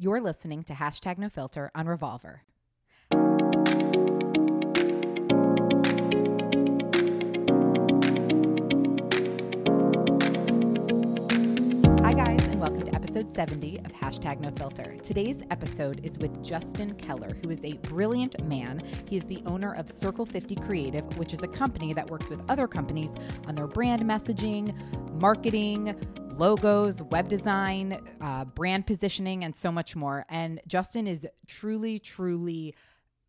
You're listening to Hashtag No Filter on Revolver. Hi, guys, and welcome to episode 70 of Hashtag No Filter. Today's episode is with Justin Keller, who is a brilliant man. He is the owner of Circle 50 Creative, which is a company that works with other companies on their brand messaging, marketing, logos, web design, uh, brand positioning, and so much more. And Justin is truly, truly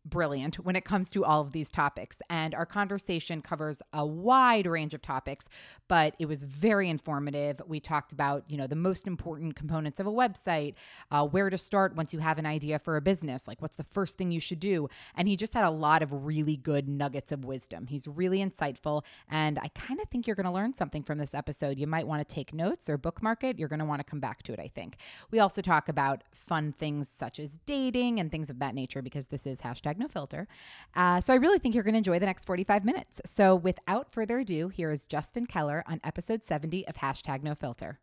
brilliant when it comes to all of these topics. And our conversation covers a wide range of topics, but it was very informative. We talked about, you know, the most important components of a website, uh, where to start once you have an idea for a business, like what's the first thing you should do. And he just had a lot of really good nuggets of wisdom. He's really insightful. And I kind of think you're going to learn something from this episode. You might want to take notes or bookmark it. You're going to want to come back to it, I think. We also talk about fun things such as dating and things of that nature because this is hashtag no filter. Uh, so I really think you're going to enjoy the next 45 minutes. So without further ado, here is Justin Keller on episode 70 of hashtag no filter.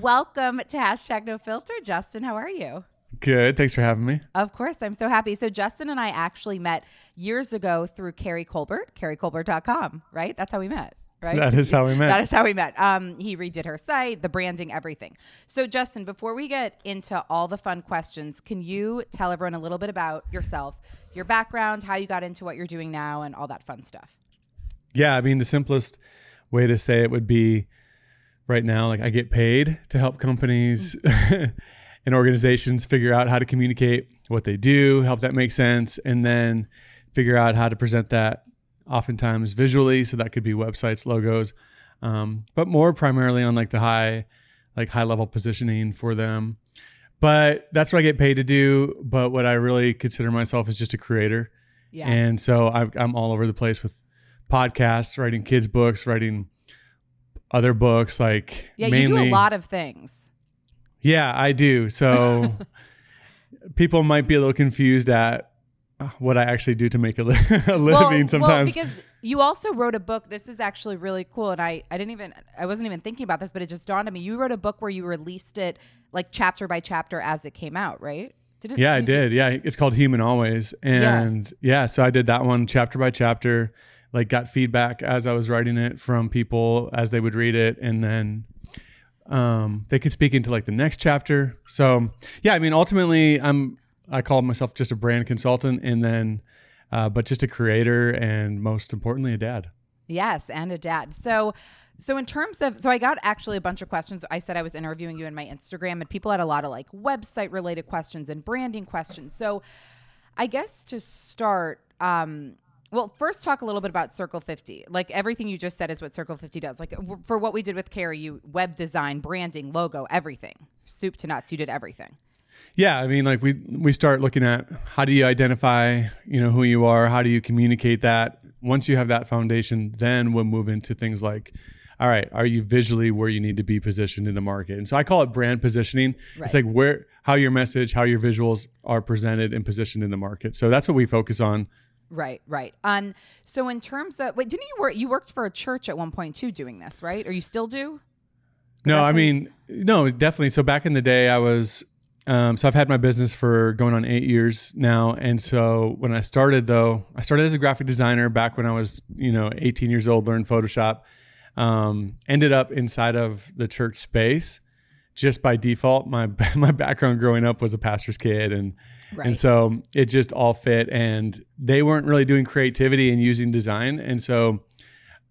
Welcome to hashtag no filter. Justin, how are you? Good. Thanks for having me. Of course. I'm so happy. So Justin and I actually met years ago through Carrie Colbert, carriecolbert.com, right? That's how we met right? That is how we met. That is how we met. Um, he redid her site, the branding, everything. So, Justin, before we get into all the fun questions, can you tell everyone a little bit about yourself, your background, how you got into what you're doing now, and all that fun stuff? Yeah, I mean, the simplest way to say it would be right now, like I get paid to help companies and organizations figure out how to communicate what they do, help that make sense, and then figure out how to present that oftentimes visually. So that could be websites, logos, um, but more primarily on like the high, like high level positioning for them. But that's what I get paid to do. But what I really consider myself is just a creator. Yeah. And so i am all over the place with podcasts, writing kids' books, writing other books. Like yeah, mainly, you do a lot of things. Yeah, I do. So people might be a little confused at what I actually do to make a, li- a living well, sometimes. Well, because you also wrote a book. This is actually really cool. And I, I didn't even, I wasn't even thinking about this, but it just dawned on me. You wrote a book where you released it like chapter by chapter as it came out, right? Did yeah, I did. did. Yeah. It's called Human Always. And yeah. yeah, so I did that one chapter by chapter, like got feedback as I was writing it from people as they would read it. And then um, they could speak into like the next chapter. So yeah, I mean, ultimately I'm, I call myself just a brand consultant and then, uh, but just a creator and most importantly, a dad. Yes, and a dad. So, so in terms of, so I got actually a bunch of questions. I said I was interviewing you in my Instagram, and people had a lot of like website related questions and branding questions. So, I guess to start, um, well, first talk a little bit about Circle 50. Like everything you just said is what Circle 50 does. Like for what we did with Carrie, you web design, branding, logo, everything, soup to nuts. You did everything. Yeah, I mean, like we we start looking at how do you identify, you know, who you are, how do you communicate that. Once you have that foundation, then we'll move into things like, all right, are you visually where you need to be positioned in the market? And so I call it brand positioning. Right. It's like where how your message, how your visuals are presented and positioned in the market. So that's what we focus on. Right, right. Um, so in terms of wait, didn't you work? You worked for a church at one point too, doing this, right? Or you still do? No, I mean, no, definitely. So back in the day, I was um, so I've had my business for going on eight years now, and so when I started, though, I started as a graphic designer back when I was, you know, 18 years old, learned Photoshop. Um, ended up inside of the church space just by default. My my background growing up was a pastor's kid, and right. and so it just all fit. And they weren't really doing creativity and using design, and so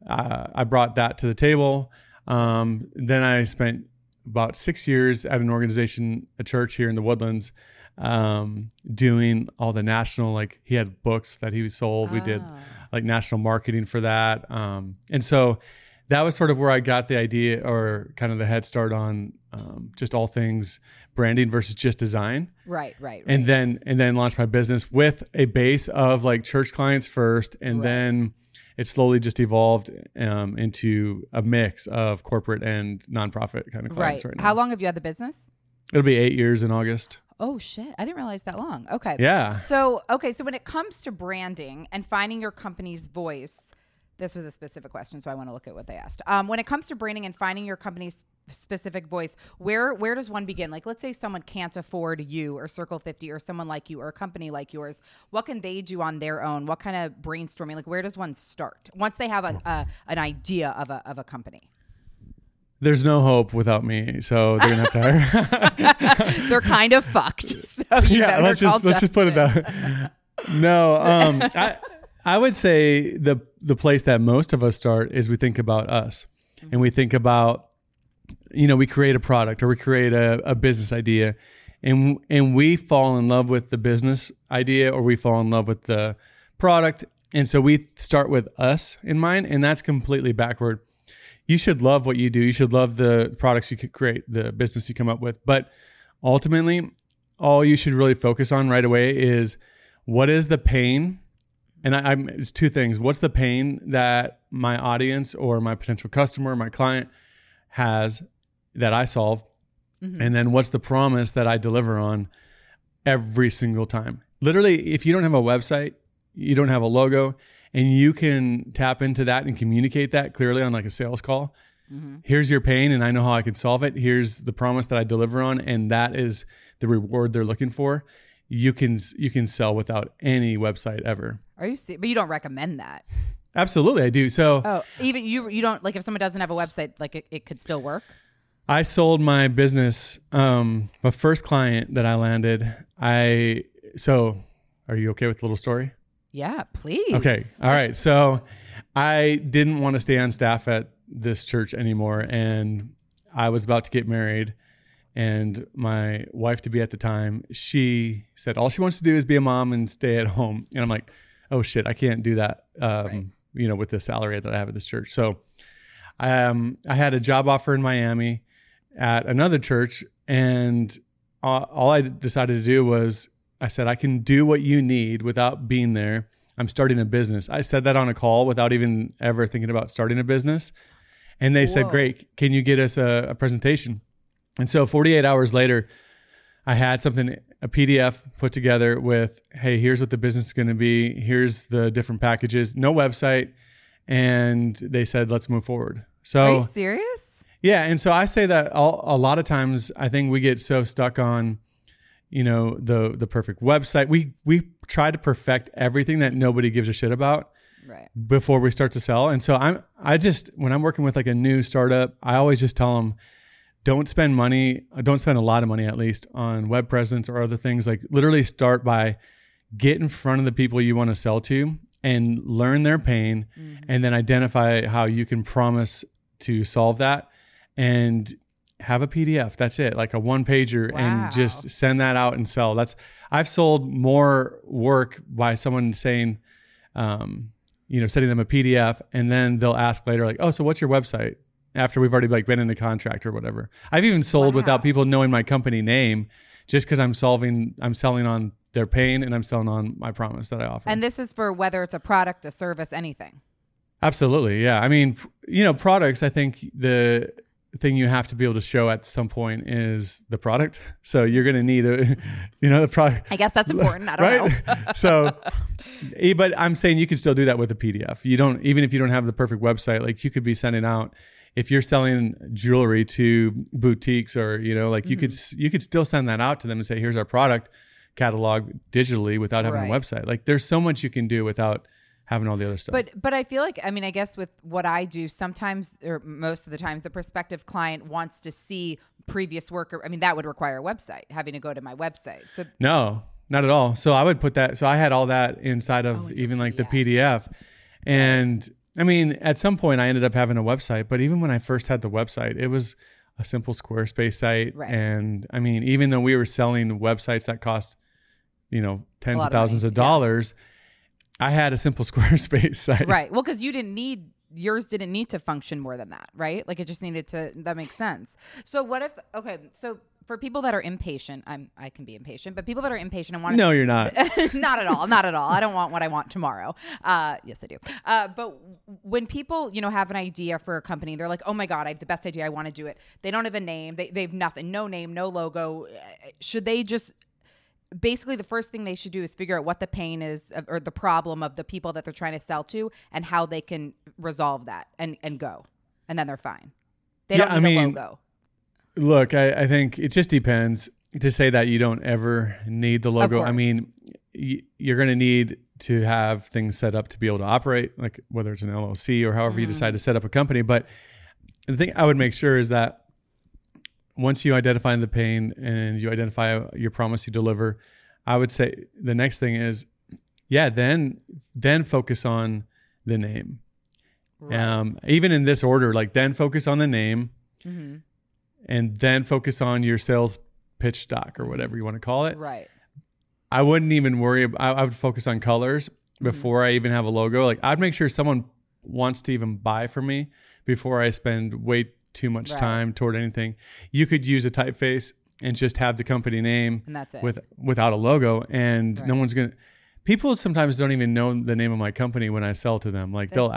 uh, I brought that to the table. Um, then I spent about six years at an organization, a church here in the Woodlands, um, doing all the national, like he had books that he sold. We did ah. like national marketing for that. Um, and so that was sort of where I got the idea or kind of the head start on um, just all things branding versus just design. Right, right, right. And then, and then launched my business with a base of like church clients first and right. then it slowly just evolved um, into a mix of corporate and nonprofit kind of clients right, right now. How long have you had the business? It'll be eight years in August. Oh shit! I didn't realize that long. Okay. Yeah. So okay, so when it comes to branding and finding your company's voice, this was a specific question, so I want to look at what they asked. Um, when it comes to branding and finding your company's specific voice where where does one begin like let's say someone can't afford you or circle 50 or someone like you or a company like yours what can they do on their own what kind of brainstorming like where does one start once they have a, a an idea of a, of a company there's no hope without me, so they're gonna have to hire. they're kind of fucked. So yeah, let's just let's just put it that. no, um, I I would say the the place that most of us start is we think about us, mm-hmm. and we think about, you know, we create a product or we create a, a business idea, and and we fall in love with the business idea or we fall in love with the product, and so we start with us in mind, and that's completely backward you should love what you do. You should love the products you could create, the business you come up with. But ultimately, all you should really focus on right away is what is the pain? And I, am it's two things. What's the pain that my audience or my potential customer, my client has that I solve? Mm-hmm. And then what's the promise that I deliver on every single time? Literally, if you don't have a website, you don't have a logo, and you can tap into that and communicate that clearly on like a sales call. Mm-hmm. Here's your pain, and I know how I can solve it. Here's the promise that I deliver on, and that is the reward they're looking for. You can you can sell without any website ever. Are you? But you don't recommend that. Absolutely, I do. So, oh, even you you don't like if someone doesn't have a website, like it, it could still work. I sold my business. Um, my first client that I landed. I so. Are you okay with the little story? Yeah, please. Okay. All right. So I didn't want to stay on staff at this church anymore. And I was about to get married. And my wife to be at the time, she said all she wants to do is be a mom and stay at home. And I'm like, oh shit, I can't do that. Um, right. You know, with the salary that I have at this church. So, um, I had a job offer in Miami at another church, and all, all I decided to do was I said, I can do what you need without being there. I'm starting a business. I said that on a call without even ever thinking about starting a business. And they Whoa. said, Great, can you get us a, a, presentation? And so 48 hours later, I had something, a PDF put together with, Hey, here's what the business is going to be. Here's the different packages, no website. And they said, Let's move forward. So, are you serious? Yeah. And so I say that all, a lot of times I think we get so stuck on, you know the the perfect website we we try to perfect everything that nobody gives a shit about right before we start to sell and so i'm i just when i'm working with like a new startup i always just tell them don't spend money don't spend a lot of money at least on web presence or other things like literally start by get in front of the people you want to sell to and learn their pain mm-hmm. and then identify how you can promise to solve that and have a PDF. That's it, like a one pager, wow. and just send that out and sell. That's I've sold more work by someone saying, um, you know, sending them a PDF, and then they'll ask later, like, oh, so what's your website? After we've already like been in the contract or whatever. I've even sold wow. without people knowing my company name, just because I'm solving, I'm selling on their pain and I'm selling on my promise that I offer. And this is for whether it's a product, a service, anything. Absolutely, yeah. I mean, you know, products. I think the thing you have to be able to show at some point is the product. So you're going to need a, you know, the product. I guess that's important. I don't right? know. so, but I'm saying you can still do that with a PDF. You don't, even if you don't have the perfect website, like you could be sending out, if you're selling jewelry to boutiques or, you know, like you mm-hmm. could, you could still send that out to them and say, here's our product catalog digitally without having right. a website. Like there's so much you can do without having all the other stuff. But but I feel like I mean I guess with what I do sometimes or most of the time the prospective client wants to see previous work or I mean that would require a website having to go to my website. So No, not at all. So I would put that so I had all that inside of oh, even like PDF. the PDF. And I mean at some point I ended up having a website, but even when I first had the website, it was a simple Squarespace site right. and I mean even though we were selling websites that cost you know tens of thousands of, of dollars yeah I had a simple Squarespace site. Right. Well, because you didn't need yours didn't need to function more than that, right? Like it just needed to. That makes sense. So what if? Okay, so for people that are impatient, I'm I can be impatient, but people that are impatient and want to no, you're not. not at all. Not at all. I don't want what I want tomorrow. Uh, yes, I do. Uh, but when people you know have an idea for a company, they're like, oh my god, I have the best idea. I want to do it. They don't have a name. They they've nothing. No name. No logo. Should they just basically the first thing they should do is figure out what the pain is or the problem of the people that they're trying to sell to and how they can resolve that and and go. And then they're fine. They yeah, don't need I mean, a logo. Look, I, I think it just depends. To say that you don't ever need the logo, I mean, y- you're going to need to have things set up to be able to operate, like whether it's an LLC or however you mm-hmm. decide to set up a company. But the thing I would make sure is that once you identify the pain and you identify your promise you deliver, I would say the next thing is, yeah, then then focus on the name. Right. Um, even in this order, like then focus on the name, Mhm. and then focus on your sales pitch doc or whatever you want to call it. Right. I wouldn't even worry. About, I, I would focus on colors Mm-hmm. before I even have a logo. Like I'd make sure someone wants to even buy from me before I spend way too much Right. time toward anything. You could use a typeface and just have the company name And that's it. with without a logo, and no one's gonna. People sometimes don't even know the name of my company when I sell to them. Like they'll.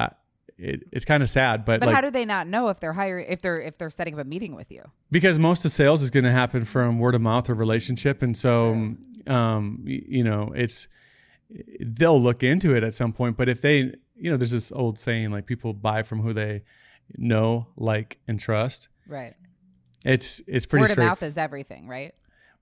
It, it's kind of sad, but, but like how do they not know if they're hiring if they're if they're setting up a meeting with you? because most of sales is going to happen from word of mouth or relationship and so um you know it's they'll look into it at some point but if they you know there's this old saying like people buy from who they know like and trust Right. it's it's pretty straightforward. Word of mouth is everything, right?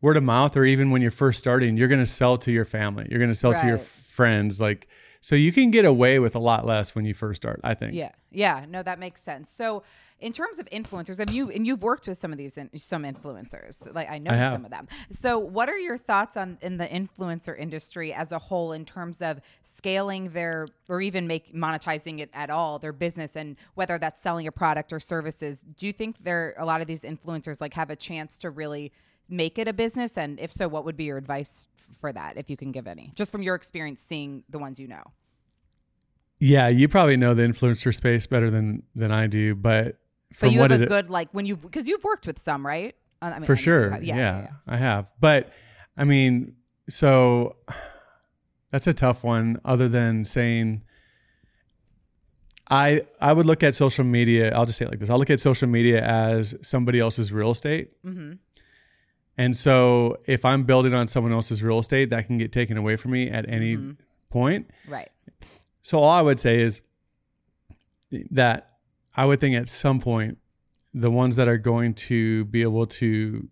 word of mouth or even when you're first starting you're going to sell to your family you're going to sell to your friends like so you can get away with a lot less when you first start i think Yeah. Yeah. No, that makes sense. So, in terms of influencers, have you and you've worked with some of these in, some influencers, like I know I some of them. So, what are your thoughts on in the influencer industry as a whole in terms of scaling their or even make monetizing it at all their business and whether that's selling a product or services? Do you think there a lot of these influencers like have a chance to really make it a business? And if so, what would be your advice for that, if you can give any, just from your experience seeing the ones you know? Yeah you probably know the influencer space better than than i do but But you what have a good like when you because you've worked with some, right? I mean, I for you sure have- yeah, i have but i mean so that's a tough one other than saying i i would look at social media i'll just say it like this i'll look at social media as somebody else's real estate Mm-hmm. and so if i'm building on someone else's real estate that can get taken away from me at any Mhm. point Right. So all I would say is that I would think at some point the ones that are going to be able to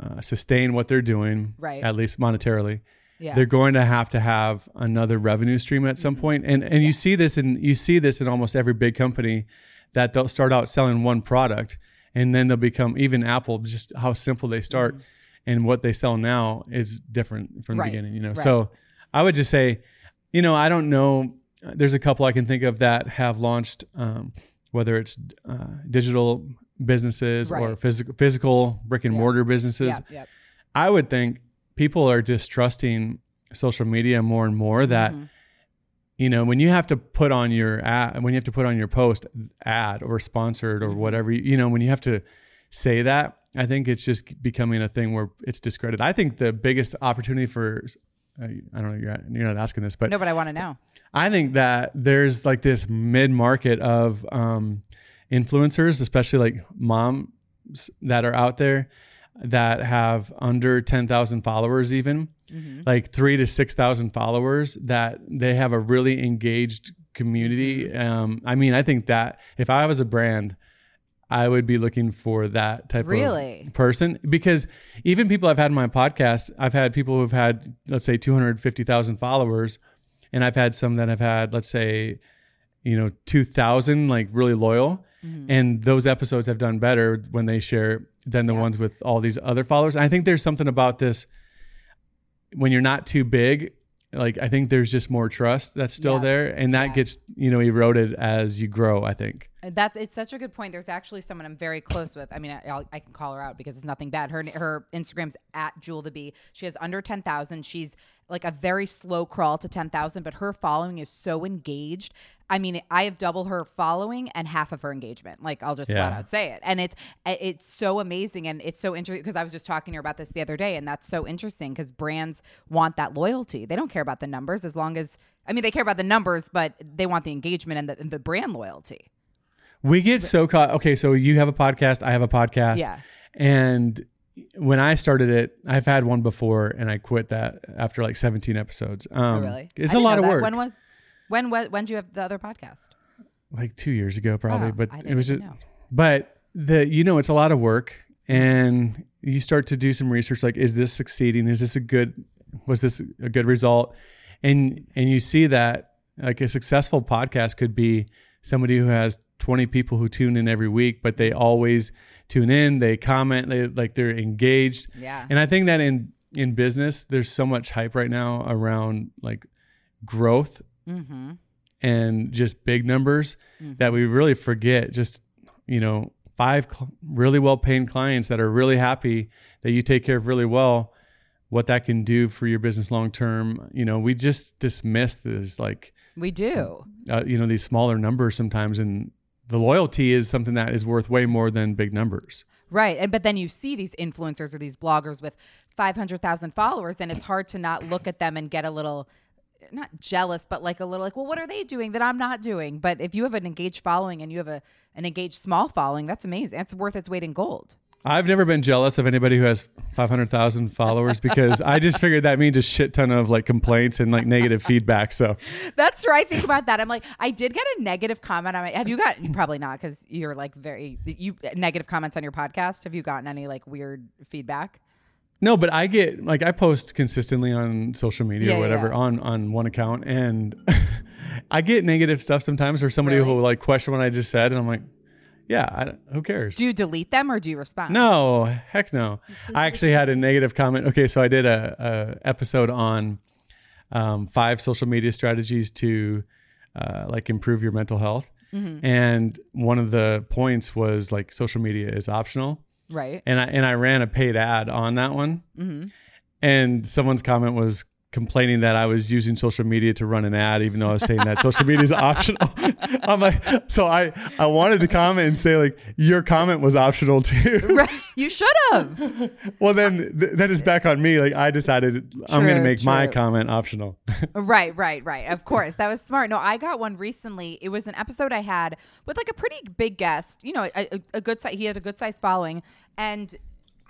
uh, sustain what they're doing, Right. at least monetarily, Yeah. they're going to have to have another revenue stream at some point. And and you see this in you see this in almost every big company that they'll start out selling one product and then they'll become even Apple, just how simple they start and what they sell now is different from Right. the beginning, you know. Right. So I would just say, you know, I don't know. There's a couple I can think of that have launched, um, whether it's uh, digital businesses or physical physical brick and Yeah. mortar businesses. yeah. Yep. I would think people are distrusting social media more and more that Mhm. you know when you have to put on your ad when you have to put on your post ad or sponsored Mm-hmm. or whatever you know when you have to say that I think it's just becoming a thing where it's discredited. I think the biggest opportunity for uh, I don't know you're, you're not asking this but No, but I want to know. I think that there's like this mid market of um, influencers, especially like moms that are out there that have under 10,000 followers, even Mm-hmm. like three to 6,000 followers, that they have a really engaged community. Mm-hmm. Um, I mean, I think that if I was a brand, I would be looking for that type Really? of person because even people I've had in my podcast, I've had people who've had, let's say, 250,000 followers, and I've had some that have had, let's say, you know, 2,000 like really loyal. Mm-hmm. And those episodes have done better when they share than the Yeah. ones with all these other followers. I think there's something about this when you're not too big. Like I think there's just more trust that's still Yeah. there, and that Yeah. gets you know eroded as you grow. I think. Uh, that's it's such a good point. There's actually someone I'm very close with. I mean, I, I can call her out because it's nothing bad. Her her Instagram's at Jewel the Bee. She has under ten thousand. She's like a very slow crawl to ten thousand, but her following is so engaged. I mean, I have double her following and half of her engagement. Like I'll just flat out say it, and it's it's so amazing and it's so interesting because I was just talking to her about this the other day, and that's so interesting because brands want that loyalty. They don't care about the numbers as long as I mean they care about the numbers, but they want the engagement and the, and the brand loyalty. We get so caught. Okay, so you have a podcast, I have a podcast. Yeah. And when I started it, I've had one before, and I quit that after like 17 episodes. Um, Oh, really? It's a lot of that. work. When was when when when did you have the other podcast? like two years ago, probably. Oh, but it was just. know. But the you know it's a lot of work and you start to do some research like is this succeeding is this a good was this a good result and and you see that like a successful podcast could be somebody who has 20 people who tune in every week but they always tune in they comment they like they're engaged Yeah. and i think that in in business there's so much hype right now around like growth Mm-hmm. and just big numbers that we really forget just you know five cl- really well paying clients that are really happy that you take care of really well what that can do for your business long term you know we just dismiss this like We do. uh, you know these smaller numbers sometimes and the loyalty is something that is worth way more than big numbers Right. And but then you see these influencers or these bloggers with 500,000 followers and it's hard to not look at them and get a little not jealous but like a little like well what are they doing that I'm not doing? But if you have an engaged following and you have a an engaged small following, that's amazing. That's worth its weight in gold. I've never been jealous of anybody who has 500,000 followers because I just figured that means a shit ton of like complaints and like negative feedback. So That's where I think about that. I'm like, I did get a negative comment on my. Have you gotten probably not because you're like very you negative comments on your podcast? Have you gotten any like weird feedback? No, but I get like I post consistently on social media Yeah, or whatever yeah. on on one account, and I get negative stuff sometimes, or somebody Really? who will like question what I just said, and I'm like, yeah, I, who cares? Do you delete them or do you respond? no, heck no. I actually had a negative comment. Okay, so I did a, a episode on um, five social media strategies to uh, like improve your mental health, Mm-hmm. and one of the points was like social media is optional Right. and I and I ran a paid ad on that one. Mm-hmm. And someone's comment was complaining that I was using social media to run an ad, even though I was saying that social media is optional. I'm like, so I I wanted to comment and say like your comment was optional too. Right. You should have. well, then th- then it's back on me. Like I decided I'm going to True, make my comment optional. right, right, right. Of course. That was smart. No, I got one recently. It was an episode I had with like a pretty big guest, you know, a, a, a good size, he had a good size following. And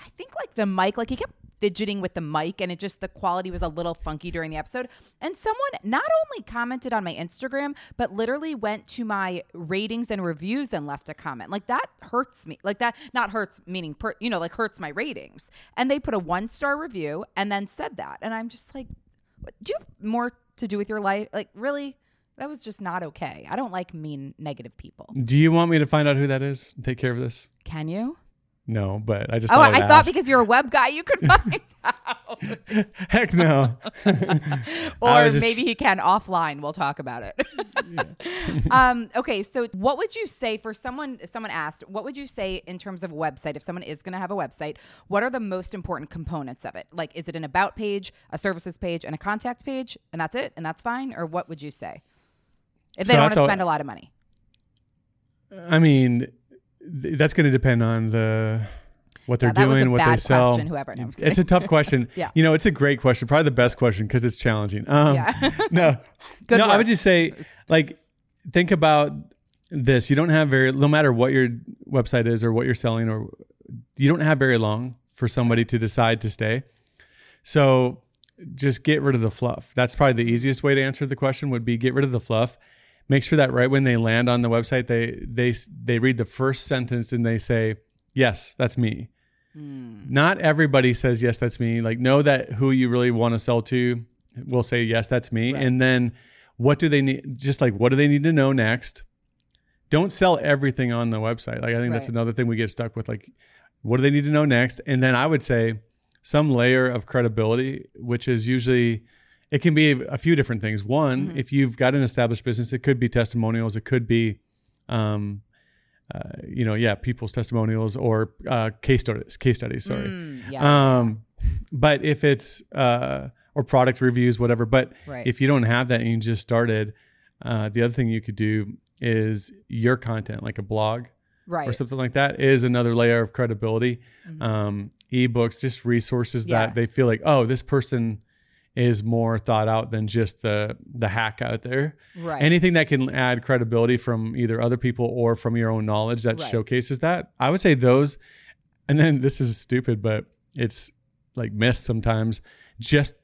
I think like the mic, like he kept fidgeting with the mic and it just, the quality was a little funky during the episode. And someone not only commented on my Instagram, but literally went to my ratings and reviews and left a comment. Like that hurts me. Like that, not hurts, meaning, per, you know, like hurts my ratings. And they put a one star review and then said that. And I'm just like, do you have more to do with your life? Like, really? That was just not okay. I don't like mean, negative people. Do you want me to find out who that is? and Take care of this. Can you? No, but I just Oh, thought I, I'd thought because you're a web guy, you could find out. heck no. or just- maybe he can offline. We'll talk about it. um, okay, so what would you say for someone? Someone asked, what would you say in terms of a website? If someone is going to have a website, what are the most important components of it? Like, is it an about page, a services page, and a contact page, and that's it, and that's fine? Or what would you say if they So don't want to all- spend a lot of money? I mean, th- that's going to depend on the what they're Yeah, doing, what they sell. question, whoever. No, it's a tough question. Yeah. You know, it's a great question. Probably the best question because it's challenging. Um, Yeah. no, Good no. I would just say, like, think about this. You don't have very, no matter what your website is or what you're selling, or you don't have very long for somebody to decide to stay. So just get rid of the fluff. That's probably the easiest way to answer the question. Would be get rid of the fluff. Make sure that right when they land on the website, they they they read the first sentence and they say, "Yes, that's me." Hmm. Not everybody says yes, that's me. Like know that who you really want to sell to will say yes, that's me. Right. And then what do they need? Just like what do they need to know next? Don't sell everything on the website. Like I think that's another thing we get stuck with. Like what do they need to know next? And then I would say some layer of credibility, which is usually it can be a few different things. One, Mm-hmm. if you've got an established business, it could be testimonials. It could be, um, uh, you know, yeah, people's testimonials or uh, case studies. Case studies. Sorry. Mm, yeah. Um, but if it's uh, or product reviews, whatever. But Right. if you don't have that and you just started, uh, the other thing you could do is your content, like a blog right. or something like that, is another layer of credibility. Um, ebooks, just resources Mm-hmm. Yeah. that they feel like, oh, this person is more thought out than just the the hack out there. Right. Anything that can add credibility from either other people or from your own knowledge that Right. showcases that. I would say those. And then this is stupid, but it's like missed sometimes. Just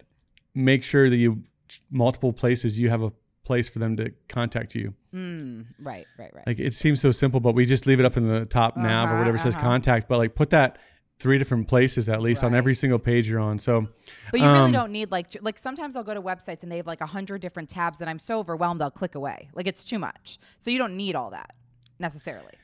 make sure that you multiple places you have a place for them to contact you. Mm, right, right, right. Like it seems so simple, but we just leave it up in the top nav or Uh-huh, whatever says uh-huh. contact. But like put that three different places at least on every single page you're on. So But you really Um, don't need like like sometimes I'll go to websites and they have like a hundred different tabs and I'm so overwhelmed I'll click away. Like it's too much. So you don't need all that necessarily.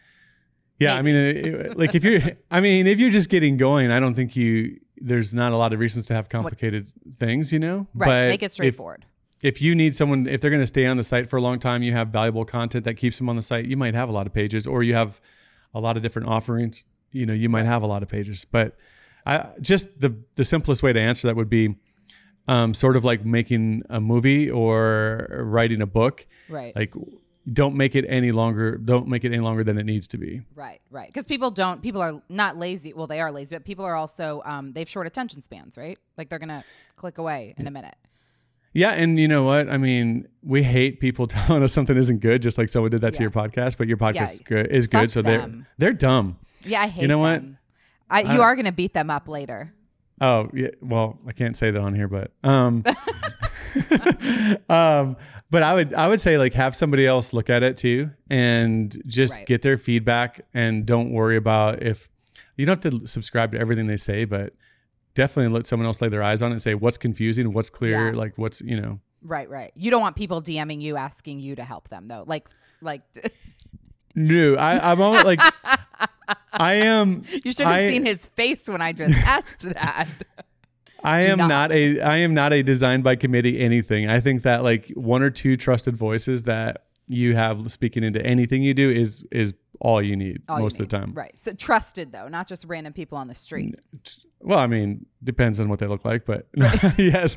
yeah, I mean, it- like if you're, I mean, if you're just getting going, I don't think you. There's not a lot of reasons to have complicated things, you know. Right. But Make it if- straightforward. if you need someone if they're going to stay on the site for a long time you have valuable content that keeps them on the site you might have a lot of pages or you have a lot of different offerings you know you might have a lot of pages but i just the the simplest way to answer that would be um, sort of like making a movie or writing a book right. like don't make it any longer don't make it any longer than it needs to be right. Right. Because people don't people are not lazy. Well, they are lazy, but people are also um they have short attention spans, right? Like they're gonna click away in a minute. yeah and you know what i mean we hate people telling us something isn't good just like someone did that to your podcast but your podcast Yeah. is good, is good so they're they're dumb Yeah, I hate You know what? them. I, you are gonna beat them up later. Oh yeah, well, I can't say that on here, but um, um, but I would I would say like have somebody else look at it too, and just Right. get their feedback, and don't worry about if you don't have to subscribe to everything they say, but definitely let someone else lay their eyes on it and say what's confusing, what's clear, Yeah. like what's you know. Right, right. You don't want people DMing you asking you to help them though. Like like No, I I'm always like I am. you should have I- seen his face when I just asked that. I Do am not. not. a I am not a design by committee anything. I think that like one or two trusted voices that you have speaking into anything you do is is all you need All you most of the time. Right. So trusted though, not just random people on the street. Well, I mean, depends on what they look like, but yes.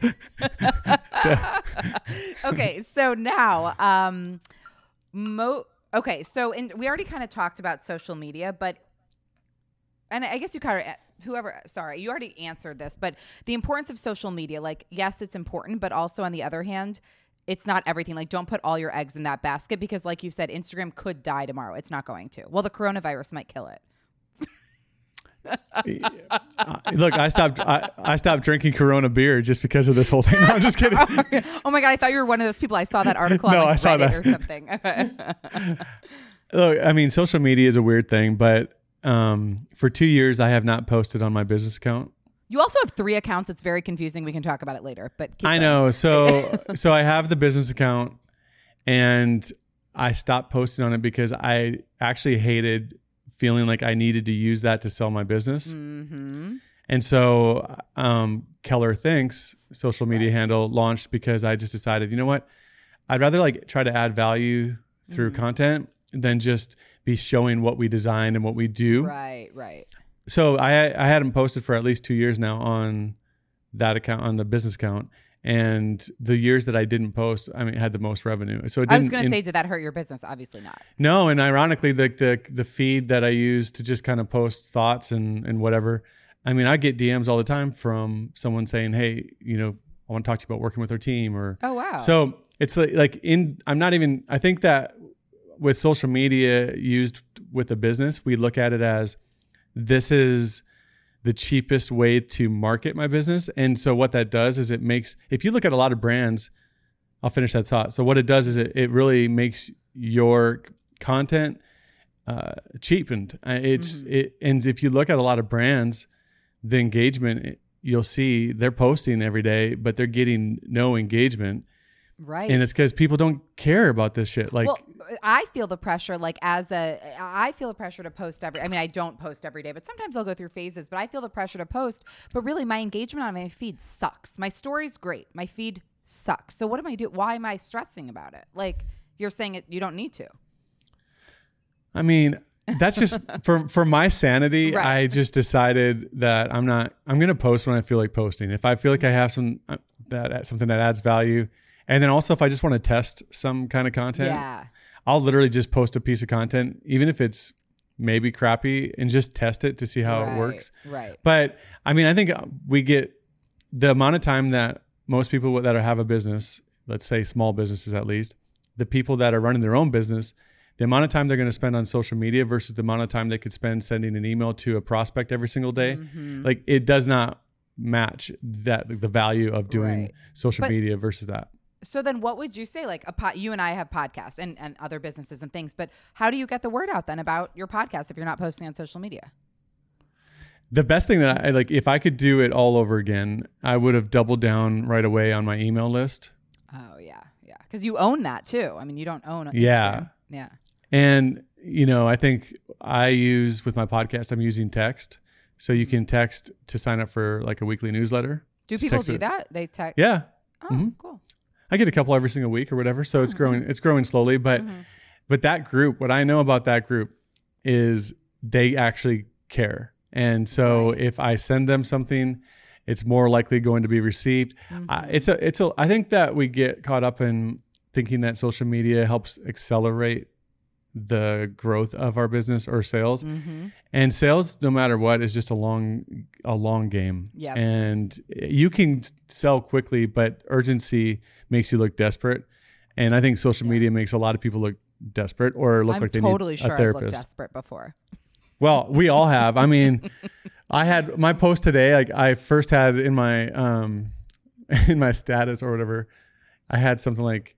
okay, so now um mo okay, so in we already kind of talked about social media, but and I guess you kind of whoever sorry, you already answered this, but the importance of social media, like yes, it's important, but also on the other hand, it's not everything. Like don't put all your eggs in that basket because like you said Instagram could die tomorrow. It's not going to. Well, the coronavirus might kill it. Uh, look, I stopped. I, I stopped drinking Corona beer just because of this whole thing. No, I'm just kidding. oh my god, I thought you were one of those people. I saw that article on No, like, I saw Reddit that. or something. Look, I mean, social media is a weird thing, but um, for two years, I have not posted on my business account. You also have three accounts. It's very confusing. We can talk about it later. But keep I going. know. So so I have the business account and I stopped posting on it because I actually hated feeling like I needed to use that to sell my business. Mm-hmm. And so um, Keller Thinks social media handle launched because I just decided, you know what? I'd rather like try to add value through Mm-hmm. content than just be showing what we design and what we do. Right, right. So I I hadn't posted for at least two years now on that account on the business account, and the years that I didn't post, I mean, had the most revenue. So it I was going to say, did that hurt your business? Obviously not. no, and ironically, the the the feed that I use to just kind of post thoughts and and whatever. I mean, I get DMs all the time from someone saying, "Hey, you know, I want to talk to you about working with our team," or Oh wow. so it's like, like in I'm not even I think that with social media used with a business, we look at it as this is the cheapest way to market my business. And so what that does is it makes if you look at a lot of brands, I'll finish that thought. So what it does is it, it really makes your content uh, cheapened. Uh, It's it, and if you look at a lot of brands, the engagement you'll see they're posting every day, but they're getting no engagement right. and it's because people don't care about this shit. Like, well, I feel the pressure, like as a, I feel the pressure to post every. I mean, I don't post every day, but sometimes I'll go through phases. But I feel the pressure to post. But really, my engagement on my feed sucks. My story's great. My feed sucks. So what am I doing? Why am I stressing about it? Like you're saying it, you don't need to. I mean, that's just for for my sanity. Right. I just decided that I'm not. I'm gonna post when I feel like posting. If I feel like I have some uh, that something that adds value, and then also if I just want to test some kind of content, Yeah. I'll literally just post a piece of content, even if it's maybe crappy, and just test it to see how right, it works. Right. But I mean, I think we get the amount of time that most people that are, have a business, let's say small businesses at least, the people that are running their own business, the amount of time they're going to spend on social media versus the amount of time they could spend sending an email to a prospect every single day, Mhm. like it does not match that the value of doing Right. social But- media versus that. So then, what would you say? Like a pot, you and I have podcasts and, and other businesses and things, but how do you get the word out then about your podcast if you're not posting on social media? The best thing that I like, if I could do it all over again, I would have doubled down right away on my email list. Oh yeah, yeah, because you own that too. I mean, you don't own. Instagram. Yeah. yeah. And you know, I think I use with my podcast, I'm using text, so you can text to sign up for like a weekly newsletter. Do Just people do it. that? They text. Yeah, Oh, Mhm. cool. I get a couple every single week or whatever. So it's growing. It's growing slowly, but Mhm. but that group, what I know about that group is they actually care. And so Right. if I send them something, it's more likely going to be received. I, Mhm. it's a it's a I think that we get caught up in thinking that social media helps accelerate the growth of our business or sales. Mhm. And sales no matter what is just a long a long game. Yep. And you can sell quickly, but urgency makes you look desperate. And I think social Yeah. media makes a lot of people look desperate or look I'm like they totally need sure a I've looked desperate before. Well, we all have. I mean, I had my post today. Like I first had in my um in my status or whatever, I had something like,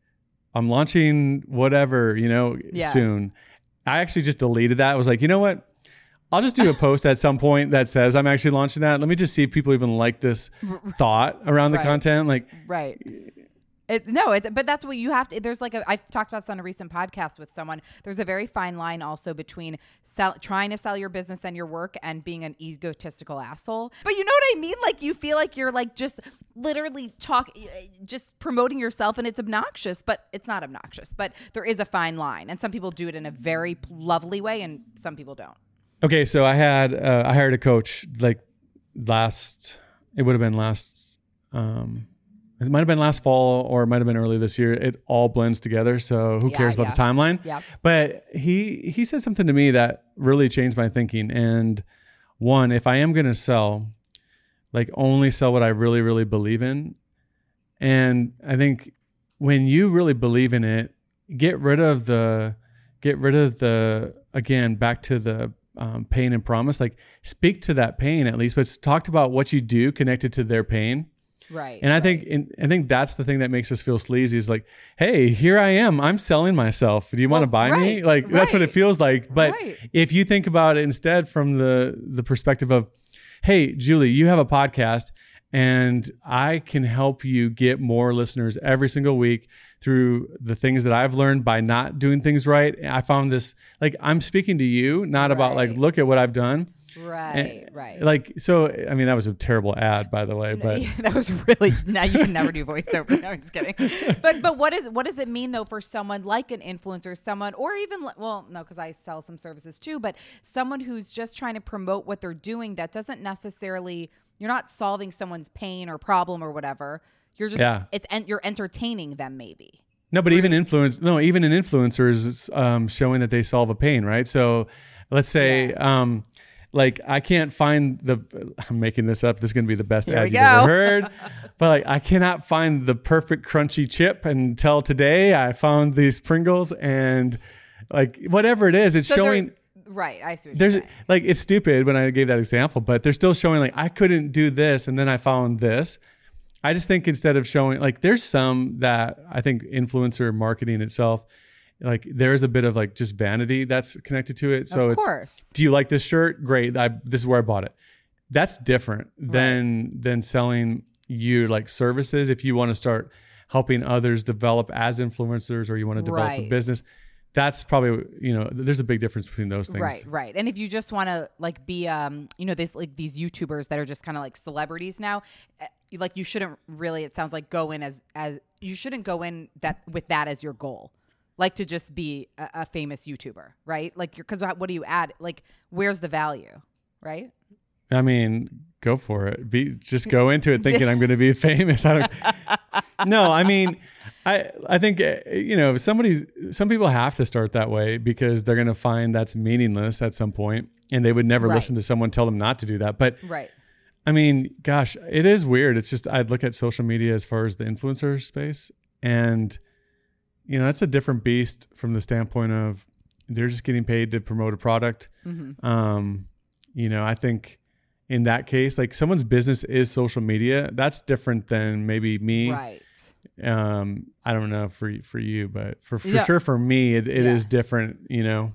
"I'm launching whatever," you know, Yeah. soon. I actually just deleted that. I was like, you know what? I'll just do a post at some point that says I'm actually launching that. Let me just see if people even like this thought around the Right. content. Like, Right. It, no, it, but that's what you have to. There's like a. I've talked about this on a recent podcast with someone. There's a very fine line also between sell, trying to sell your business and your work and being an egotistical asshole. But you know what I mean? Like you feel like you're like just literally talk, just promoting yourself, and it's obnoxious. But it's not obnoxious. But there is a fine line, and some people do it in a very lovely way, and some people don't. okay, so I had uh, I hired a coach like last. It would have been last. Um, it might have been last fall or it might have been early this year. It all blends together. So who Yeah, cares about yeah. the timeline? Yeah. But he he said something to me that really changed my thinking. And one, if I am going to sell, like only sell what I really really believe in. And I think when you really believe in it, get rid of the get rid of the again back to the um, pain and promise. Like speak to that pain at least, but talk about what you do connected to their pain. Right. And I right. think and I think that's the thing that makes us feel sleazy is like, hey, here I am. I'm selling myself. Do you want to Well, buy me? right, Like that's what it feels like. But Right. if you think about it instead from the the perspective of, hey, Julie, you have a podcast and I can help you get more listeners every single week through the things that I've learned by not doing things right. I found this like I'm speaking to you, not about like look at what I've done. Right. Right. Like so I mean that was a terrible ad by the way, but Yeah, that was really now you can never do voiceover. No, I'm just kidding. But but what is what does it mean though for someone like an influencer, someone or even well no because I sell some services too, but someone who's just trying to promote what they're doing that doesn't necessarily you're not solving someone's pain or problem or whatever. You're just Yeah. it's and you're entertaining them maybe. No, but even influence, no, even an influencer is um, showing that they solve a pain, right? So let's say, um, like, I can't find the, I'm making this up. This is going to be the best Here ad you've ever heard. but like, I cannot find the perfect crunchy chip until today. I found these Pringles and like, whatever it is, it's So showing. right. I see. What There's you're saying. like it's stupid when I gave that example, but they're still showing like I couldn't do this and then I found this. I just think instead of showing like there's some that I think influencer marketing itself, like there's a bit of like just vanity that's connected to it. So of it's course. do you like this shirt? Great. I this is where I bought it. That's different than than selling you like services. If you want to start helping others develop as influencers or you want to develop a business, that's probably you know there's a big difference between those things. Right, right. And if you just want to like be um, you know, this like these YouTubers that are just kind of like celebrities now, eh, like you shouldn't really it sounds like go in as as you shouldn't go in that with that as your goal. Like to just be a, a famous YouTuber, right? Like you're cuz what do you add? Like where's the value, right? I mean, go for it. Be just go into it thinking I'm going to be famous. I don't. no, I mean, I I think uh, you know somebody's some people have to start that way because they're going to find that's meaningless at some point, and they would never Right. listen to someone tell them not to do that. But Right. I mean, gosh, it is weird. It's just I'd look at social media as far as the influencer space, and you know that's a different beast from the standpoint of they're just getting paid to promote a product. Mm-hmm. Um, you know, I think in that case, like someone's business is social media. That's different than maybe me Right. Um, I don't know for for you, but for for Yeah. sure for me, it, it is Yeah. different. You know,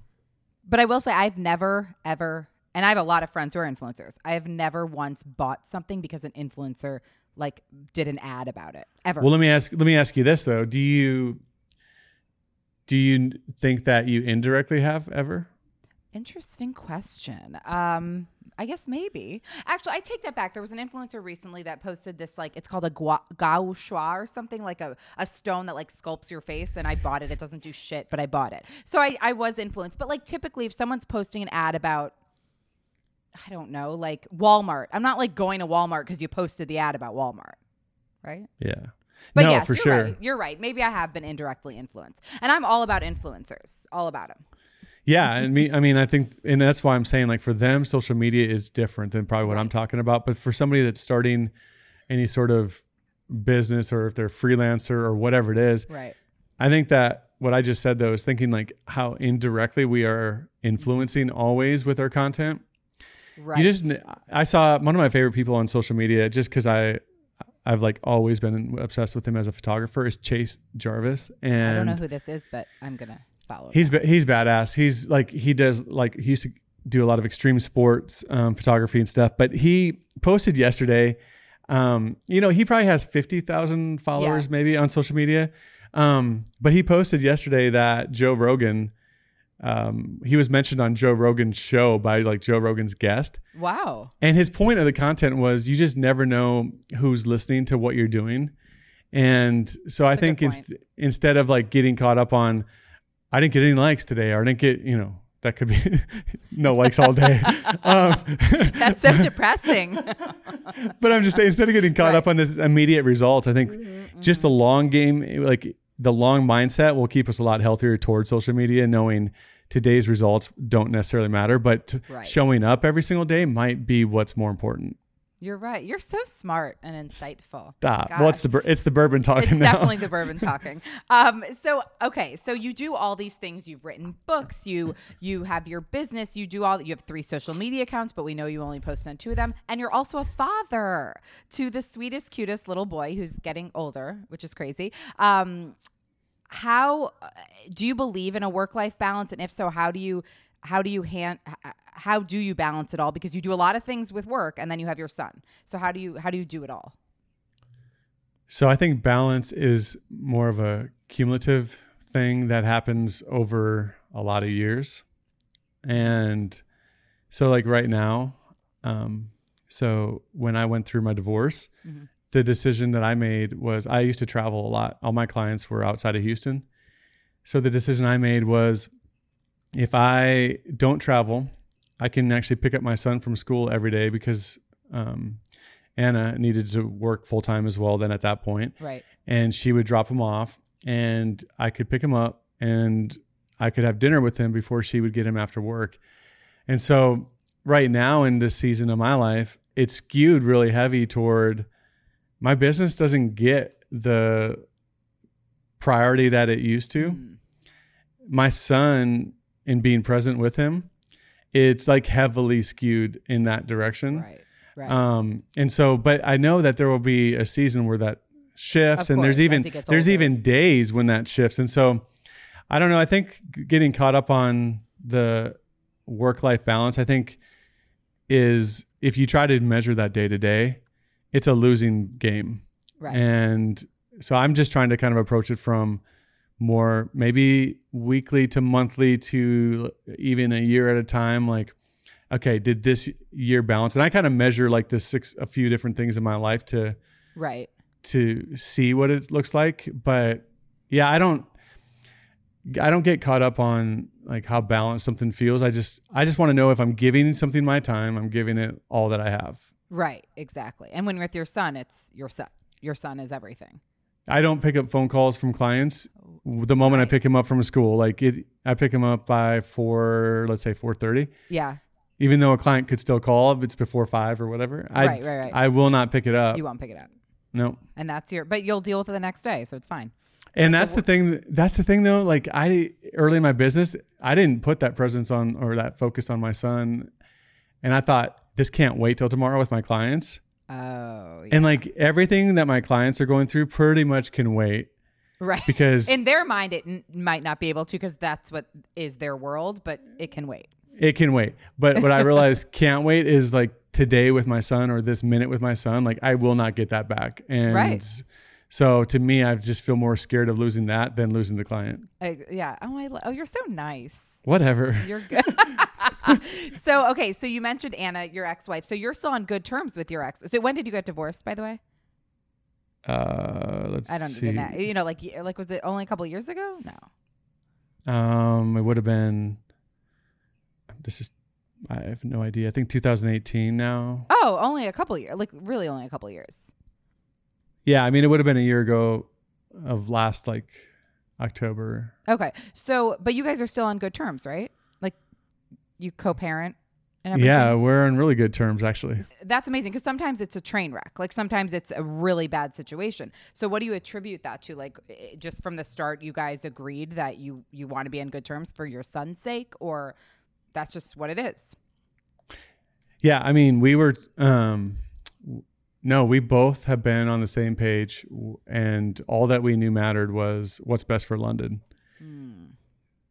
But I will say, I've never, ever, and I have a lot of friends who are influencers. I have never once bought something because an influencer like did an ad about it ever. Well, let me ask. Let me ask you this though: Do you do you think that you indirectly have ever? Interesting question. Um, I guess maybe. Actually, I take that back. There was an influencer recently that posted this like it's called a gua- gao shui or something like a, a stone that like sculpts your face, and I bought it. It doesn't do shit, but I bought it. So I, I was influenced. But like typically, if someone's posting an ad about I don't know, like Walmart, I'm not like going to Walmart because you posted the ad about Walmart, right? Yeah. But no, yes, for you're sure. right. You're right. Maybe I have been indirectly influenced, and I'm all about influencers, all about them. Yeah, and me, I mean, I think, and that's why I'm saying, like, for them, social media is different than probably what I'm talking about. But for somebody that's starting any sort of business, or if they're freelancer or whatever it is, Right. I think that what I just said though is thinking like how indirectly we are influencing mm-hmm. always with our content. Right. You just, I saw one of my favorite people on social media just because I, I've like always been obsessed with him as a photographer is Chase Jarvis, and I don't know who this is, but I'm gonna follow. Him. He's ba- he's badass. He's like he does like he used to do a lot of extreme sports um, photography and stuff. But he posted yesterday. Um, you know, he probably has fifty thousand followers Yeah. maybe on social media. Um, but he posted yesterday that Joe Rogan. Um, he was mentioned on Joe Rogan's show by like Joe Rogan's guest. wow. And his point of the content was you just never know who's listening to what you're doing. And so I That's a think inst- instead of like getting caught up on, I didn't get any likes today, or I didn't get, you know, that could be no likes all day. um, That's so depressing. but I'm just saying, instead of getting caught up on this immediate result, I think Mm-hmm, just the long game, like the long mindset will keep us a lot healthier towards social media, knowing today's results don't necessarily matter, but Right. showing up every single day might be what's more important. You're right. You're so smart and insightful. Stop. Gosh. Well, it's the bur- it's the bourbon talking It's now. definitely the bourbon talking. Um, so okay, so you do all these things. You've written books. You you have your business. You do all. You have three social media accounts, but we know you only post on two of them. And you're also a father to the sweetest, cutest little boy who's getting older, which is crazy. Um, how uh, do you believe in a work life balance? And if so, how do you how do you hand how do you balance it all? Because you do a lot of things with work, and then you have your son. So how do you how do you do it all? So I think balance is more of a cumulative thing that happens over a lot of years. And so like right now, um, so when I went through my divorce, Mhm. the decision that I made was I used to travel a lot. All my clients were outside of Houston. So the decision I made was if I don't travel, I can actually pick up my son from school every day because um, Anna needed to work full time as well. Then at that point, Right. and she would drop him off, and I could pick him up, and I could have dinner with him before she would get him after work. And so, right now in this season of my life, it's skewed really heavy toward my business doesn't get the priority that it used to Mm. my son and being present with him, it's like heavily skewed in that direction. Right. Right. Um, and so, but I know that there will be a season where that shifts, and there's even there's even days when that shifts. And so, I don't know. I think getting caught up on the work life balance, I think, is if you try to measure that day to day, it's a losing game. right. And so I'm just trying to kind of approach it from more maybe weekly to monthly to even a year at a time. Like, okay, did this year balance? And I kind of measure like the six, a few different things in my life to, right. to see what it looks like. But yeah, I don't, I don't get caught up on like how balanced something feels. I just, I just want to know if I'm giving something my time, I'm giving it all that I have. Right. Exactly. And when you're with your son, it's your son. Your son is everything. I don't pick up phone calls from clients the moment I pick him up from school. Like it, I pick him up by four, let's say four thirty. Yeah. Even though a client could still call if it's before five or whatever, I, Right, right, right. I will not pick it up. You won't pick it up. no, And that's your, but you'll deal with it the next day. So it's fine. and that's the thing. That's the thing though. Like I early in my business, I didn't put that presence on or that focus on my son, and I thought this can't wait till tomorrow with my clients. Oh, yeah. And like everything that my clients are going through pretty much can wait right. because in their mind, it n- might not be able to because that's what is their world, but it can wait. it can wait. But what I realized can't wait is like today with my son or this minute with my son. Like I will not get that back. And Right. so to me, I just feel more scared of losing that than losing the client. I, yeah. Oh, I, oh, you're so nice. Whatever. You're good. so okay, so you mentioned Anna, your ex-wife. So you're still on good terms with your ex. So when did you get divorced, by the way? Uh, let's I don't see. know. You know, like like was it only a couple of years ago? No. Um, it would have been. This is. I have no idea. I think 2018 now. Oh, only a couple of years. Like really, only a couple of years. Yeah, I mean it would have been a year ago, of last like October. Okay. So, but you guys are still on good terms, right? Like you co-parent. Yeah, we're on really good terms actually. That's amazing because sometimes it's a train wreck. Like sometimes it's a really bad situation. So what do you attribute that to? Like just from the start, you guys agreed that you you want to be on good terms for your son's sake, or that's just what it is. Yeah, I mean, we were um no, we both have been on the same page and all that we knew mattered was what's best for London.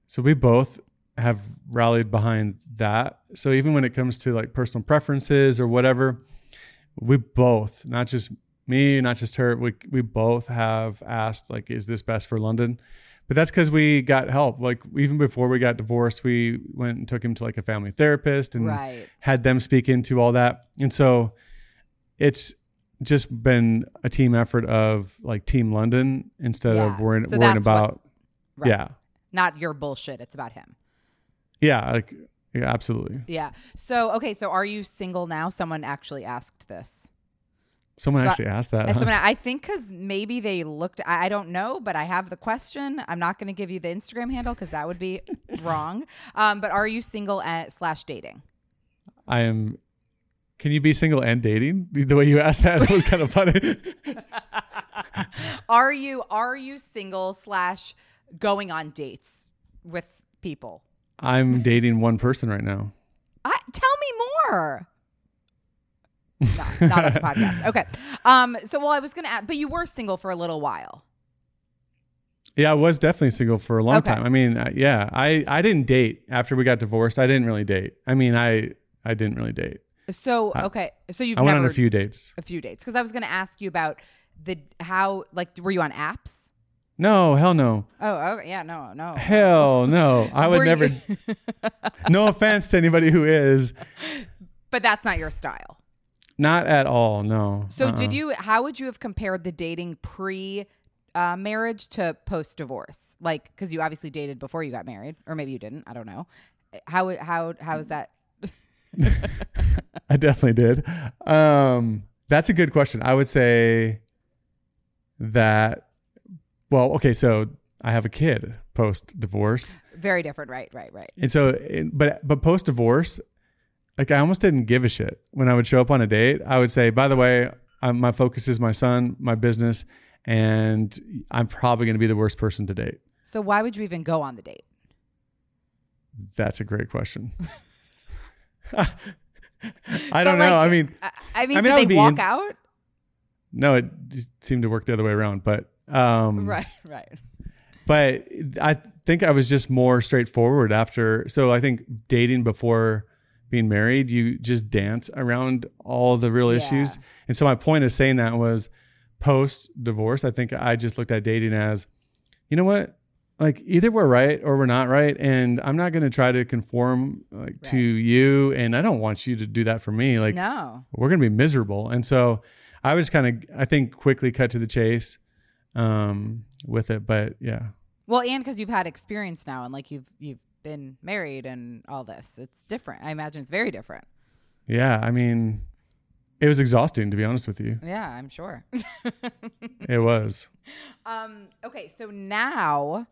So we both have rallied behind that. So even when it comes to like personal preferences or whatever, we both, not just me, not just her, we we both have asked like is this best for London? But that's cuz we got help. Like even before we got divorced, we went and took him to like a family therapist and Right. had them speak into all that. And so it's just been a team effort of like Team London instead Yeah. of worrying, So worrying that's what- about, Right. yeah, Not your bullshit. It's about him. Yeah, like, yeah, absolutely. Yeah. So okay. So are you single now? Someone actually asked this. Someone So I- actually asked that. Uh, huh? Someone, I think because maybe they looked. I, I don't know, but I have the question. I'm not going to give you the Instagram handle because that would be wrong. Um, but are you single at, slash dating? I am. Can you be single and dating? The way you asked that was kind of funny. Are you are you single slash going on dates with people? I'm dating one person right now. I, tell me more. not, not on the podcast. Okay. Um. So, well, I was gonna ask, but you were single for a little while. Yeah, I was definitely single for a long Okay. time. I mean, uh, yeah, I I didn't date after we got divorced. I didn't really date. I mean, I I didn't really date. So, I- okay. So you've I went on a few dates. a few dates because I was gonna ask you about the how like were you on apps? No, hell no. Oh, okay. Yeah. No. No. Hell no. I would never. no offense to anybody who is. but that's not your style. Not at all. No. So Uh-uh. did you? How would you have compared the dating pre? Uh, marriage to post divorce, like because you obviously dated before you got married, or maybe you didn't. I don't know. How how how is that? I definitely did. Um, that's a good question. I would say that. Well, okay. So I have a kid post divorce, Very different, right? Right? Right. and so, but but post divorce, like I almost didn't give a shit when I would show up on a date. I would say, by the way, I'm, my focus is my son, my business, and I'm probably going to be the worst person to date. So why would you even go on the date? That's a great question. I don't know. I mean, I, I mean, I mean, did I they walk in- out? no, it seemed to work the other way around. But um, Right. Right. but I think I was just more straightforward after. So I think dating before being married, you just dance around all the real Yeah. issues. And so my point of saying that was post divorce, I think I just looked at dating as, you know what? Like either we're right or we're not right. And I'm not going to try to conform like to you. And I don't want you to do that for me. Like no. we're going to be miserable. And so I was kind of, I think quickly cut to the chase um, with it. But yeah. Well, and because you've had experience now, and like you've you've been married and all this, it's different. I imagine it's very different. Yeah, I mean, it was exhausting to be honest with you. Yeah, I'm sure. It was. um. Okay. So now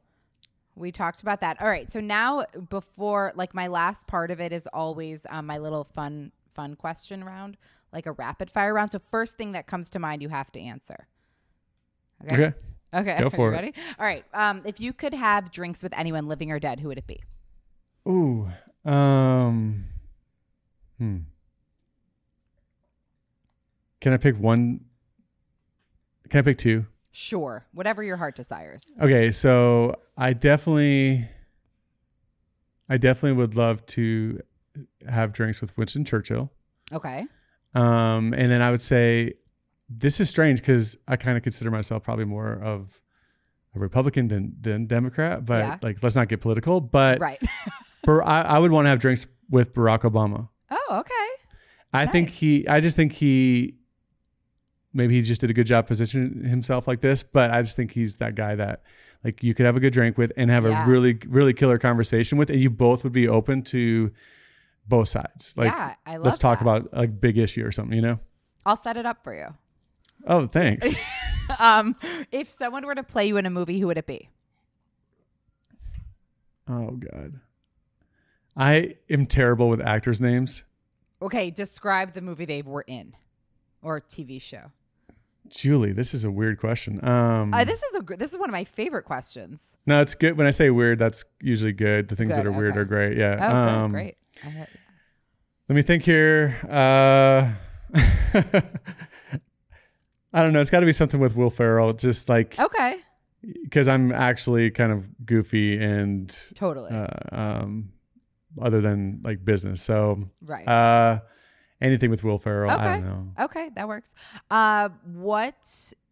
we talked about that. All right. So now before, like my last part of it is always um, my little fun fun question round, like a rapid fire round. So first thing that comes to mind, you have to answer. Okay. Okay. Go Are for it. Ready? All right. Um, if you could have drinks with anyone, living or dead, who would it be? Ooh. Um. Hmm. Can I pick one? Can I pick two? Sure, whatever your heart desires. Okay, so I definitely, I definitely would love to have drinks with Winston Churchill. Okay. Um, and then I would say this is strange because I kind of consider myself probably more of a Republican than, than Democrat, but Yeah. like let's not get political. But Right. Bar- I, I would want to have drinks with Barack Obama. oh, okay. I think he. I just think he. Maybe he just did a good job positioning himself like this, but I just think he's that guy that, like, you could have a good drink with and have Yeah. a really, really killer conversation with, and you both would be open to both sides. Like, yeah, I love let's talk that. about a big issue or something, you know? I'll set it up for you. Oh, thanks. um, if someone were to play you in a movie, who would it be? oh God, I am terrible with actors' names. Okay, describe the movie they were in, or TV show. Julie, this is a weird question. Um, Uh, this is a gr- this is one of my favorite questions. no, it's good. When I say weird, that's usually good. The things Good, that are weird are great. Yeah. Oh, Um, good, great. Let me think here. Uh, I don't know. It's got to be something with Will Ferrell, just like Okay, because I'm actually kind of goofy and totally uh, um, other than like business. So right. uh, anything with Will Ferrell, I Okay. don't know. okay, that works. Uh, what?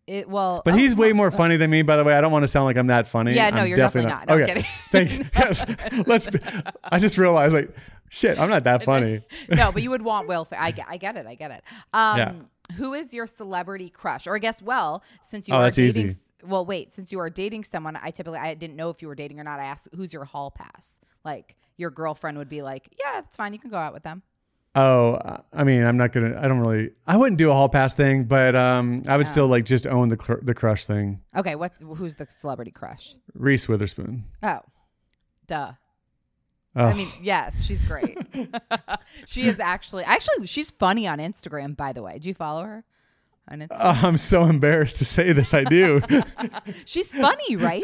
It well, But oh, he's way more funny than me, by the way. I don't want to sound like I'm that funny. Yeah, no, I'm you're definitely not. No, I'm okay. Thank you. Yes. Let's. Be, I just realized, like, shit, I'm not that funny. no, but you would want Will. Fer- I, get- I get it. I get it. Um, Yeah. Who is your celebrity crush? Or I guess, well, since you Oh, are dating. easy. Well, wait. Since you are dating someone, I typically I didn't know if you were dating or not. I asked, who's your hall pass? Like your girlfriend would be like, yeah, it's fine. You can go out with them. Oh, I mean, I'm not gonna. I don't really. I wouldn't do a hall pass thing, but um, I would still like just own the cr- the crush thing. Okay, what's who's the celebrity crush? Reese Witherspoon. Oh, duh. Oh, I mean, yes, she's great. she is actually actually she's funny on Instagram. By the way, do you follow her on Instagram? oh, I'm so embarrassed to say this. I do. she's funny, right?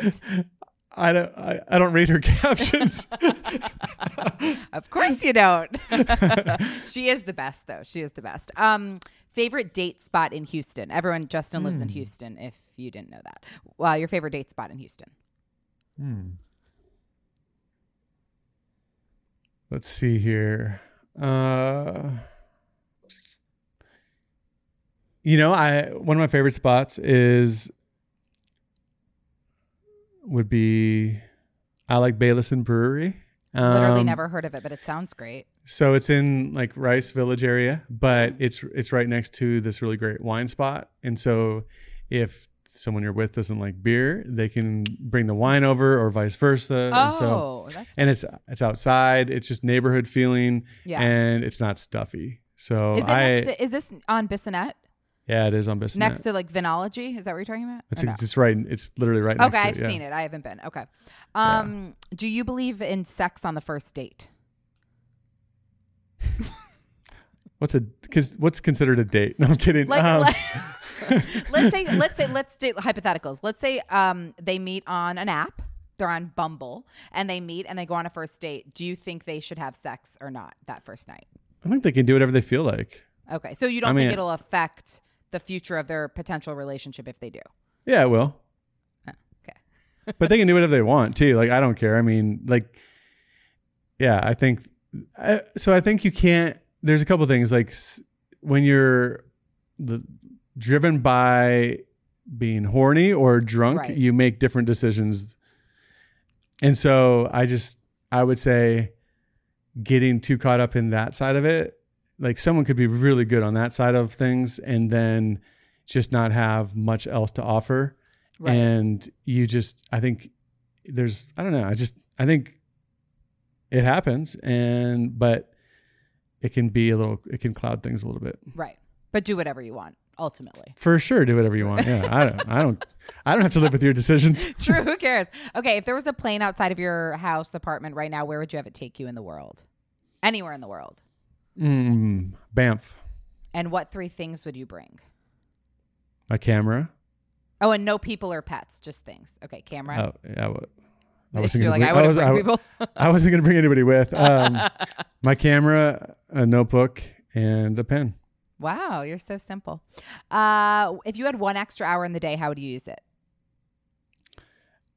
I don't. I, I don't read her captions. Of course you don't. she is the best though. She is the best. Um favorite date spot in Houston. Everyone Justin lives Hmm. in Houston if you didn't know that. Well, your favorite date spot in Houston. Let's see here. Uh, you know, I one of my favorite spots is would be I like Baylison Brewery. Literally Um, never heard of it, but it sounds great. So it's in like Rice Village area, but it's it's right next to this really great wine spot. And so if someone you're with doesn't like beer, they can bring the wine over or vice versa. And so Oh, that's and it's it's outside. It's just neighborhood feeling, Yeah. and it's not stuffy. So is it I next to, is this on Bissonnet? yeah, it is on Bissonnet. Next to like Vinology? Is that what you're talking about? it's, no? it's right. It's literally right next Okay, to I've it. yeah. seen it. I haven't been. Okay. Um, do you believe in sex on the first date? What's a because what's considered a date? No, I'm kidding. Like, Um, let, us say, let's say, let's do hypotheticals. Let's say um, they meet on an app. They're on Bumble, and they meet and they go on a first date. Do you think they should have sex or not that first night? I think they can do whatever they feel like. Okay, so you don't I mean- think it'll affect the future of their potential relationship if they do? Yeah, it will. Okay. but they can do whatever they want too. Like I don't care. I mean, like, yeah, I think. I, so I think you can't. There's a couple things like s- when you're the, driven by being horny or drunk, Right. you make different decisions. And so I just I would say getting too caught up in that side of it, like someone could be really good on that side of things and then just not have much else to offer Right. and you just i think there's i don't know i just i think it happens and but it can be a little it can cloud things a little bit right. But do whatever you want ultimately. for sure do whatever you want yeah i don't i don't i don't have to live with your decisions True. Who cares? Okay. If there was a plane outside of your house apartment right now, where would you have it take you in the world? Anywhere in the world. mm, banff And what three things would you bring? a camera Oh, and no people or pets, just things. Okay, camera. oh yeah well, I wasn't gonna like, I bring, was, I, people. I wasn't gonna bring anybody with um, my camera a notebook and a pen Wow, you're so simple. Uh, if you had one extra hour in the day, how would you use it?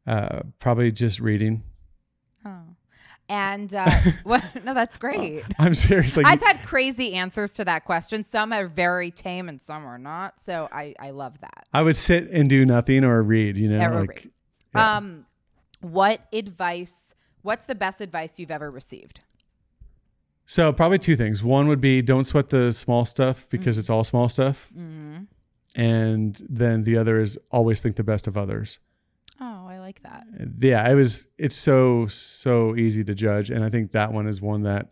Uh, probably just reading. Oh. And uh, well, no, that's great. I'm serious. Like I've had crazy answers to that question. Some are very tame and some are not. So I, I love that. I would sit and do nothing or read. You know, like read. yeah. Um, what advice? What's the best advice you've ever received? So probably two things. One would be don't sweat the small stuff because it's all small stuff, Mm-hmm. and then the other is always think the best of others. Oh, I like that. Yeah, it was. It's so so easy to judge, and I think that one is one that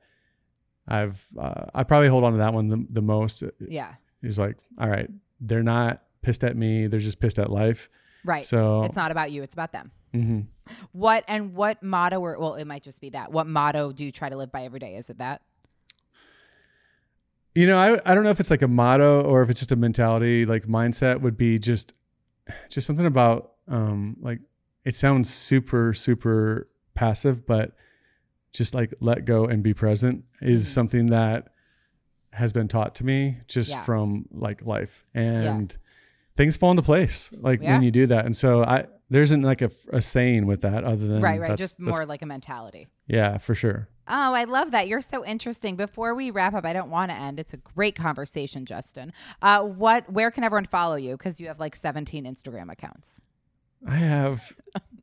I've uh, I probably hold on to that one the, the most. Yeah. Is like, all right, they're not pissed at me; they're just pissed at life. Right. So it's not about you. It's about them. mhm. What and what motto or well, it might just be that. What motto do you try to live by every day? Is it that? You know, I I don't know if it's like a motto or if it's just a mentality. Like mindset would be just just something about um like it sounds super super passive, but just like let go and be present is Mhm. something that has been taught to me just Yeah. from like life and things fall into place like Yeah. when you do that. And so I there isn't like a, a saying with that other than right, right. that's- Just more like a mentality. yeah, for sure. Oh, I love that. You're so interesting. Before we wrap up, I don't want to end. It's a great conversation, Justin. Uh, what? Where can everyone follow you? Because you have like 17 Instagram accounts. I have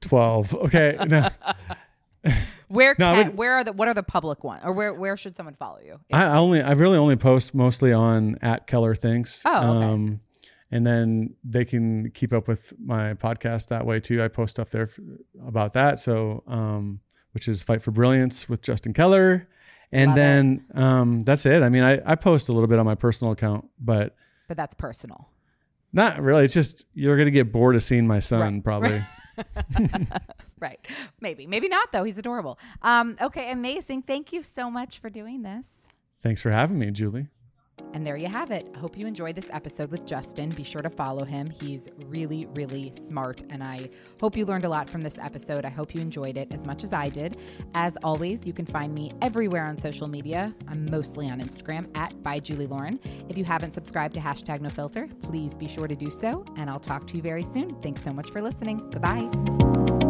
12. Okay. No. Where No, can? would- where are the? What are the public ones? Or where? Where should someone follow you? I I only I really only post mostly on at Keller Thinks. Oh, okay. Um, and then they can keep up with my podcast that way too. I post stuff there f- about that. So, um, which is Fight for Brilliance with Justin Keller. And Love then um, that's it. I mean, I, I post a little bit on my personal account, but but that's personal. not really. It's just you're gonna get bored of seeing my son Right. probably. right. Maybe. Maybe not though. He's adorable. Um, okay. Amazing. Thank you so much for doing this. Thanks for having me, Julie. And there you have it. Hope you enjoyed this episode with Justin. Be sure to follow him. He's really, really smart. And I hope you learned a lot from this episode. I hope you enjoyed it as much as I did. As always, you can find me everywhere on social media. I'm mostly on Instagram at by Julie Lauren. If you haven't subscribed to hashtag no filter, please be sure to do so. And I'll talk to you very soon. Thanks so much for listening. Bye bye.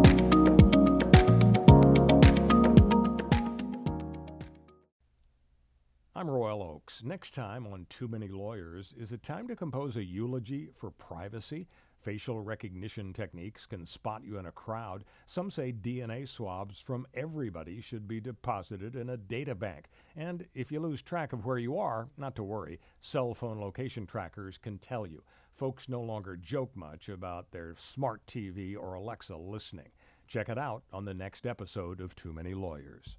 I'm Royal Oakes. Next time on Too Many Lawyers, is it time to compose a eulogy for privacy? Facial recognition techniques can spot you in a crowd. Some say DNA swabs from everybody should be deposited in a data bank. And if you lose track of where you are, not to worry, cell phone location trackers can tell you. Folks no longer joke much about their smart TV or Alexa listening. Check it out on the next episode of Too Many Lawyers.